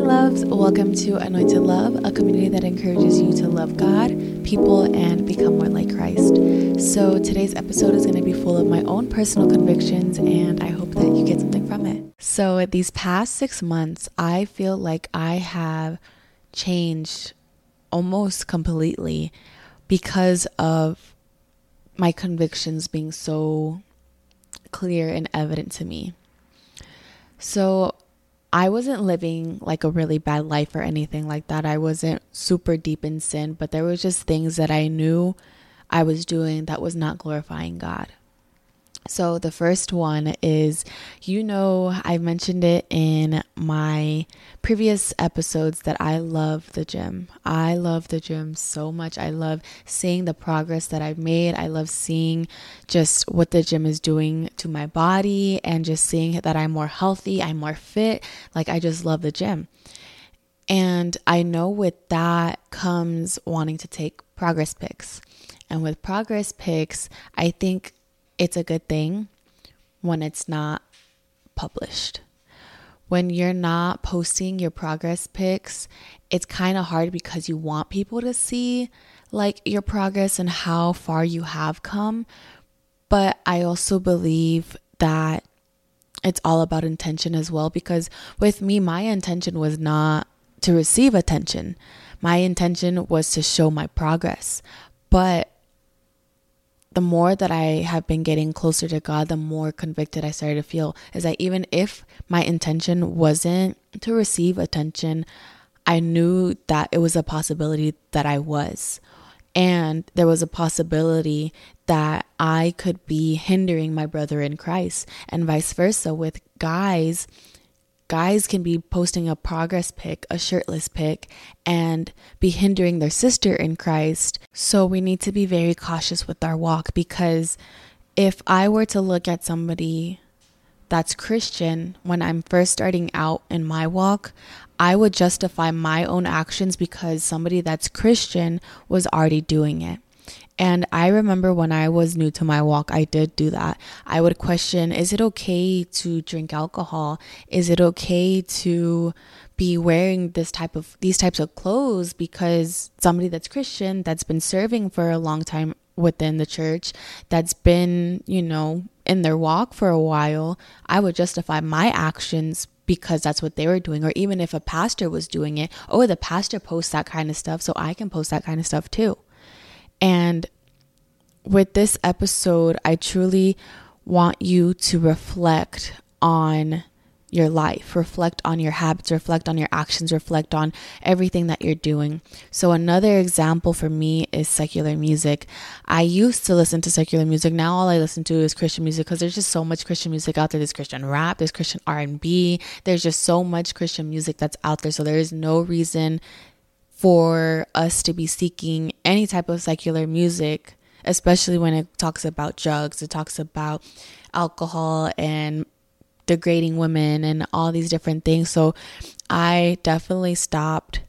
loves. Welcome to Anointed Love, a community that encourages you to love God, people, and become more like Christ. So, today's episode is going to be full of my own personal convictions, and I hope that you get something from it. So, these past six months, I feel like I have changed almost completely because of my convictions being so clear and evident to me. So, I wasn't living like a really bad life or anything like that. I wasn't super deep in sin, but there was just things that I knew I was doing that was not glorifying God. So, the first one is you know, I mentioned it in my previous episodes that I love the gym. I love the gym so much. I love seeing the progress that I've made. I love seeing just what the gym is doing to my body and just seeing that I'm more healthy, I'm more fit. Like, I just love the gym. And I know with that comes wanting to take progress pics. And with progress pics, I think it's a good thing when it's not published. When you're not posting your progress pics, it's kind of hard because you want people to see like your progress and how far you have come. But I also believe that it's all about intention as well because with me, my intention was not to receive attention. My intention was to show my progress. But the more that I have been getting closer to God, the more convicted I started to feel. Is that even if my intention wasn't to receive attention, I knew that it was a possibility that I was. And there was a possibility that I could be hindering my brother in Christ, and vice versa with guys guys can be posting a progress pic, a shirtless pic, and be hindering their sister in Christ. So we need to be very cautious with our walk because if I were to look at somebody that's Christian when I'm first starting out in my walk, I would justify my own actions because somebody that's Christian was already doing it. And I remember when I was new to my walk, I did do that. I would question is it okay to drink alcohol? Is it okay to be wearing this type of these types of clothes because somebody that's Christian that's been serving for a long time within the church that's been, you know, in their walk for a while, I would justify my actions because that's what they were doing or even if a pastor was doing it, oh, the pastor posts that kind of stuff, so I can post that kind of stuff too. And with this episode, I truly want you to reflect on your life, reflect on your habits, reflect on your actions, reflect on everything that you're doing. So, another example for me is secular music. I used to listen to secular music. Now, all I listen to is Christian music because there's just so much Christian music out there. There's Christian rap, there's Christian R&B. There's just so much Christian music that's out there. So, there is no reason for us to be seeking any type of secular music, especially when it talks about drugs, it talks about alcohol and degrading women and all these different things. So I definitely stopped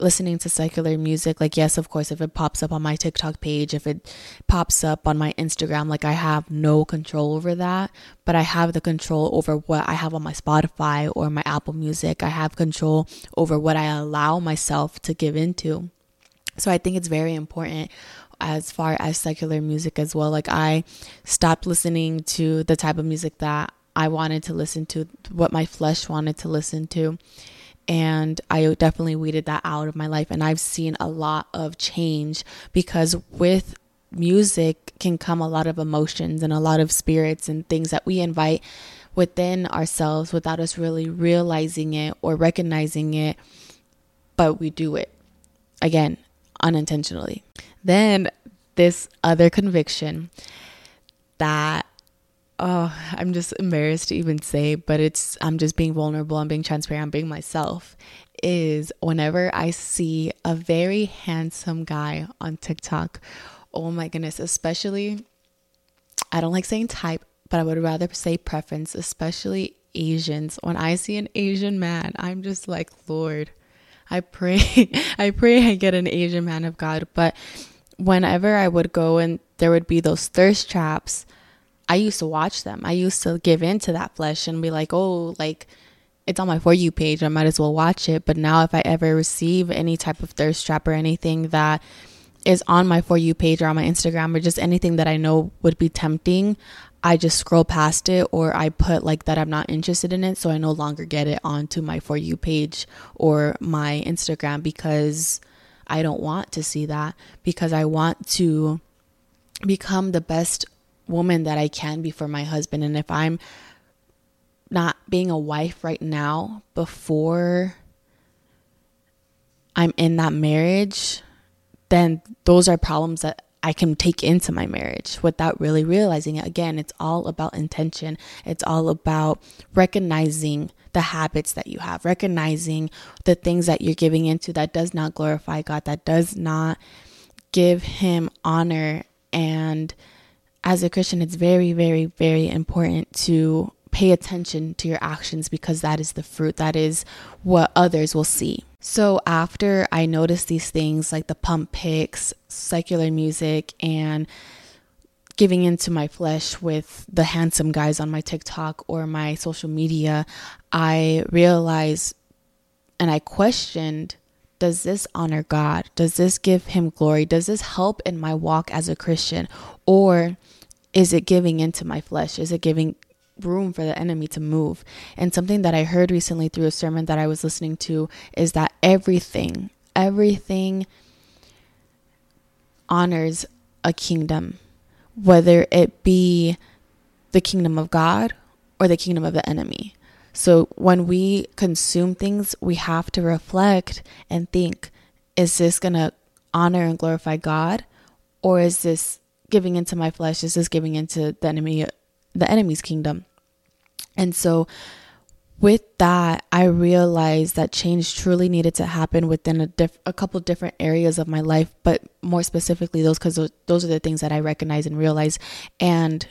listening to secular music, like, yes, of course, if it pops up on my TikTok page, if it pops up on my Instagram, like, I have no control over that, but I have the control over what I have on my Spotify or my Apple Music. I have control over what I allow myself to give into. So I think it's very important as far as secular music as well. Like, I stopped listening to the type of music that I wanted to listen to, what my flesh wanted to listen to and I definitely weeded that out of my life. And I've seen a lot of change because with music can come a lot of emotions and a lot of spirits and things that we invite within ourselves without us really realizing it or recognizing it, but we do it again unintentionally. Then, this other conviction that oh, I'm just embarrassed to even say, but it's, I'm just being vulnerable, I'm being transparent, I'm being myself. Is whenever I see a very handsome guy on TikTok, oh my goodness, especially, I don't like saying type, but I would rather say preference, especially Asians. When I see an Asian man, I'm just like, Lord, I pray, I pray I get an Asian man of God. But whenever I would go and there would be those thirst traps, I used to watch them. I used to give in to that flesh and be like, oh, like it's on my for you page. I might as well watch it. But now, if I ever receive any type of thirst trap or anything that is on my for you page or on my Instagram or just anything that I know would be tempting, I just scroll past it or I put like that I'm not interested in it. So I no longer get it onto my for you page or my Instagram because I don't want to see that because I want to become the best woman that I can be for my husband. And if I'm not being a wife right now before I'm in that marriage, then those are problems that I can take into my marriage without really realizing it. Again, it's all about intention. It's all about recognizing the habits that you have, recognizing the things that you're giving into that does not glorify God, that does not give Him honor. And as a Christian, it's very, very, very important to pay attention to your actions because that is the fruit, that is what others will see. So after I noticed these things like the pump pics, secular music, and giving into my flesh with the handsome guys on my TikTok or my social media, I realized and I questioned does this honor God? Does this give him glory? Does this help in my walk as a Christian? Or is it giving into my flesh? Is it giving room for the enemy to move. And something that I heard recently through a sermon that I was listening to is that everything, everything honors a kingdom, whether it be the kingdom of God or the kingdom of the enemy. So when we consume things, we have to reflect and think is this going to honor and glorify God or is this giving into my flesh? Is this giving into the enemy the enemy's kingdom? And so, with that, I realized that change truly needed to happen within a, diff- a couple different areas of my life, but more specifically those because those, those are the things that I recognize and realize. And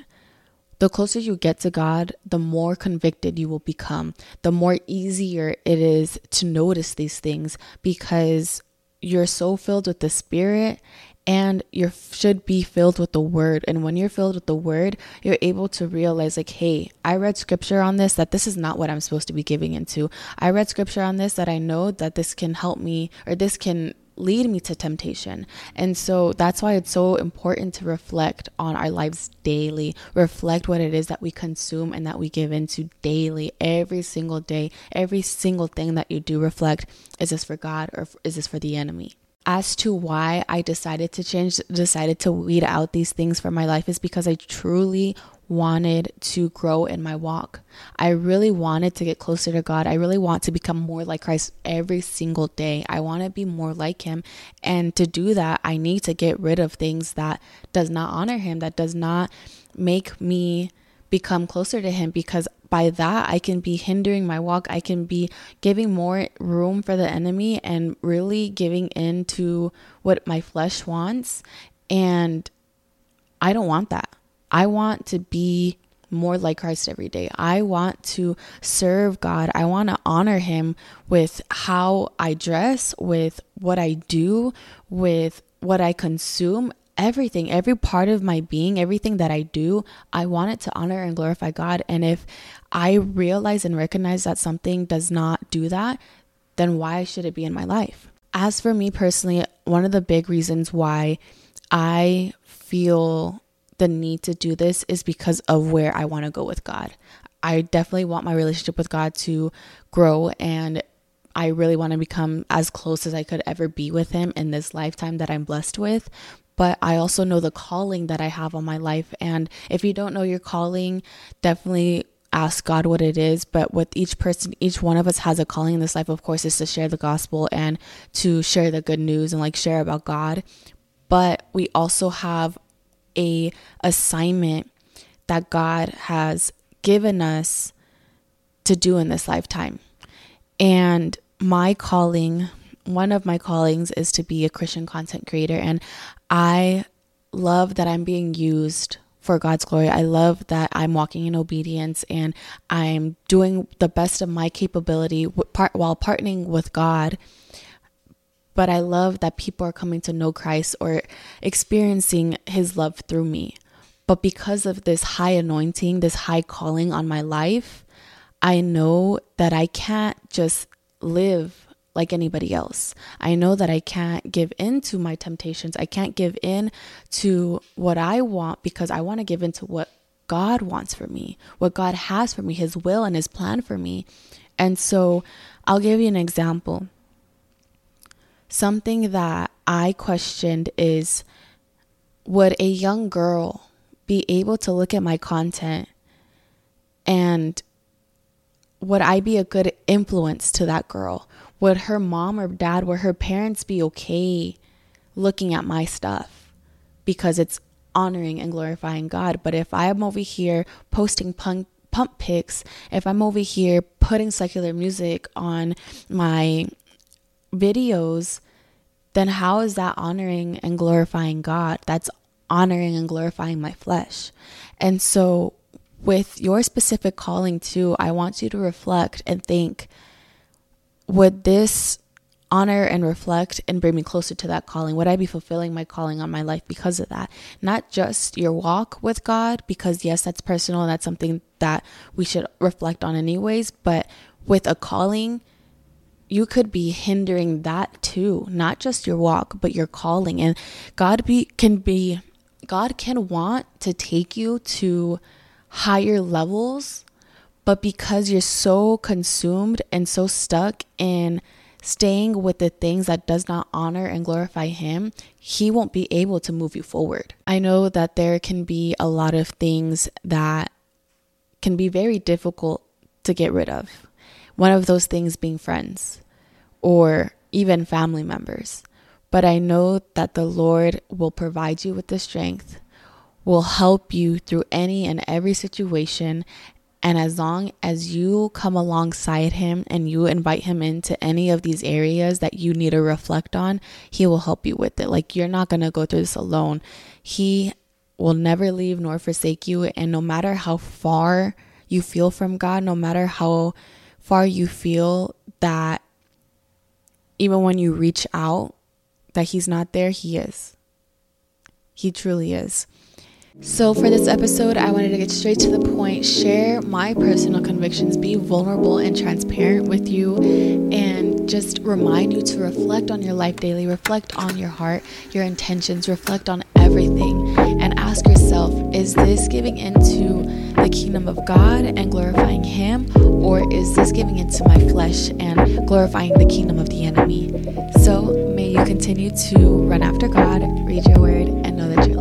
the closer you get to God, the more convicted you will become, the more easier it is to notice these things because you're so filled with the Spirit and you should be filled with the word and when you're filled with the word you're able to realize like hey i read scripture on this that this is not what i'm supposed to be giving into i read scripture on this that i know that this can help me or this can lead me to temptation. And so that's why it's so important to reflect on our lives daily, reflect what it is that we consume and that we give into daily, every single day, every single thing that you do reflect is this for God or is this for the enemy? As to why I decided to change, decided to weed out these things from my life is because I truly wanted to grow in my walk. I really wanted to get closer to God. I really want to become more like Christ every single day. I want to be more like him. And to do that, I need to get rid of things that does not honor him, that does not make me become closer to him because by that I can be hindering my walk. I can be giving more room for the enemy and really giving in to what my flesh wants. And I don't want that. I want to be more like Christ every day. I want to serve God. I want to honor Him with how I dress, with what I do, with what I consume everything, every part of my being, everything that I do, I want it to honor and glorify God. And if I realize and recognize that something does not do that, then why should it be in my life? As for me personally, one of the big reasons why I feel the need to do this is because of where I want to go with God. I definitely want my relationship with God to grow and I really want to become as close as I could ever be with Him in this lifetime that I'm blessed with but I also know the calling that I have on my life. And if you don't know your calling, definitely ask God what it is. But with each person, each one of us has a calling in this life, of course, is to share the gospel and to share the good news and like share about God. But we also have a assignment that God has given us to do in this lifetime. And my calling one of my callings is to be a Christian content creator. And I love that I'm being used for God's glory. I love that I'm walking in obedience and I'm doing the best of my capability while partnering with God. But I love that people are coming to know Christ or experiencing his love through me. But because of this high anointing, this high calling on my life, I know that I can't just live like anybody else. I know that I can't give in to my temptations. I can't give in to what I want because I want to give in to what God wants for me, what God has for me, His will and His plan for me. And so I'll give you an example. Something that I questioned is would a young girl be able to look at my content and would I be a good influence to that girl? Would her mom or dad, would her parents be okay looking at my stuff because it's honoring and glorifying God? But if I'm over here posting punk, pump pics, if I'm over here putting secular music on my videos, then how is that honoring and glorifying God? That's honoring and glorifying my flesh. And so, with your specific calling, too, I want you to reflect and think would this honor and reflect and bring me closer to that calling? Would I be fulfilling my calling on my life because of that? Not just your walk with God, because yes, that's personal and that's something that we should reflect on, anyways, but with a calling, you could be hindering that too, not just your walk, but your calling. And God be can be God can want to take you to higher levels but because you're so consumed and so stuck in staying with the things that does not honor and glorify him, he won't be able to move you forward. I know that there can be a lot of things that can be very difficult to get rid of. One of those things being friends or even family members. But I know that the Lord will provide you with the strength, will help you through any and every situation, and as long as you come alongside him and you invite him into any of these areas that you need to reflect on, he will help you with it. Like you're not going to go through this alone. He will never leave nor forsake you. And no matter how far you feel from God, no matter how far you feel that even when you reach out, that he's not there, he is. He truly is. So, for this episode, I wanted to get straight to the point, share my personal convictions, be vulnerable and transparent with you, and just remind you to reflect on your life daily, reflect on your heart, your intentions, reflect on everything, and ask yourself is this giving into the kingdom of God and glorifying Him, or is this giving into my flesh and glorifying the kingdom of the enemy? So, may you continue to run after God, read your word, and know that you're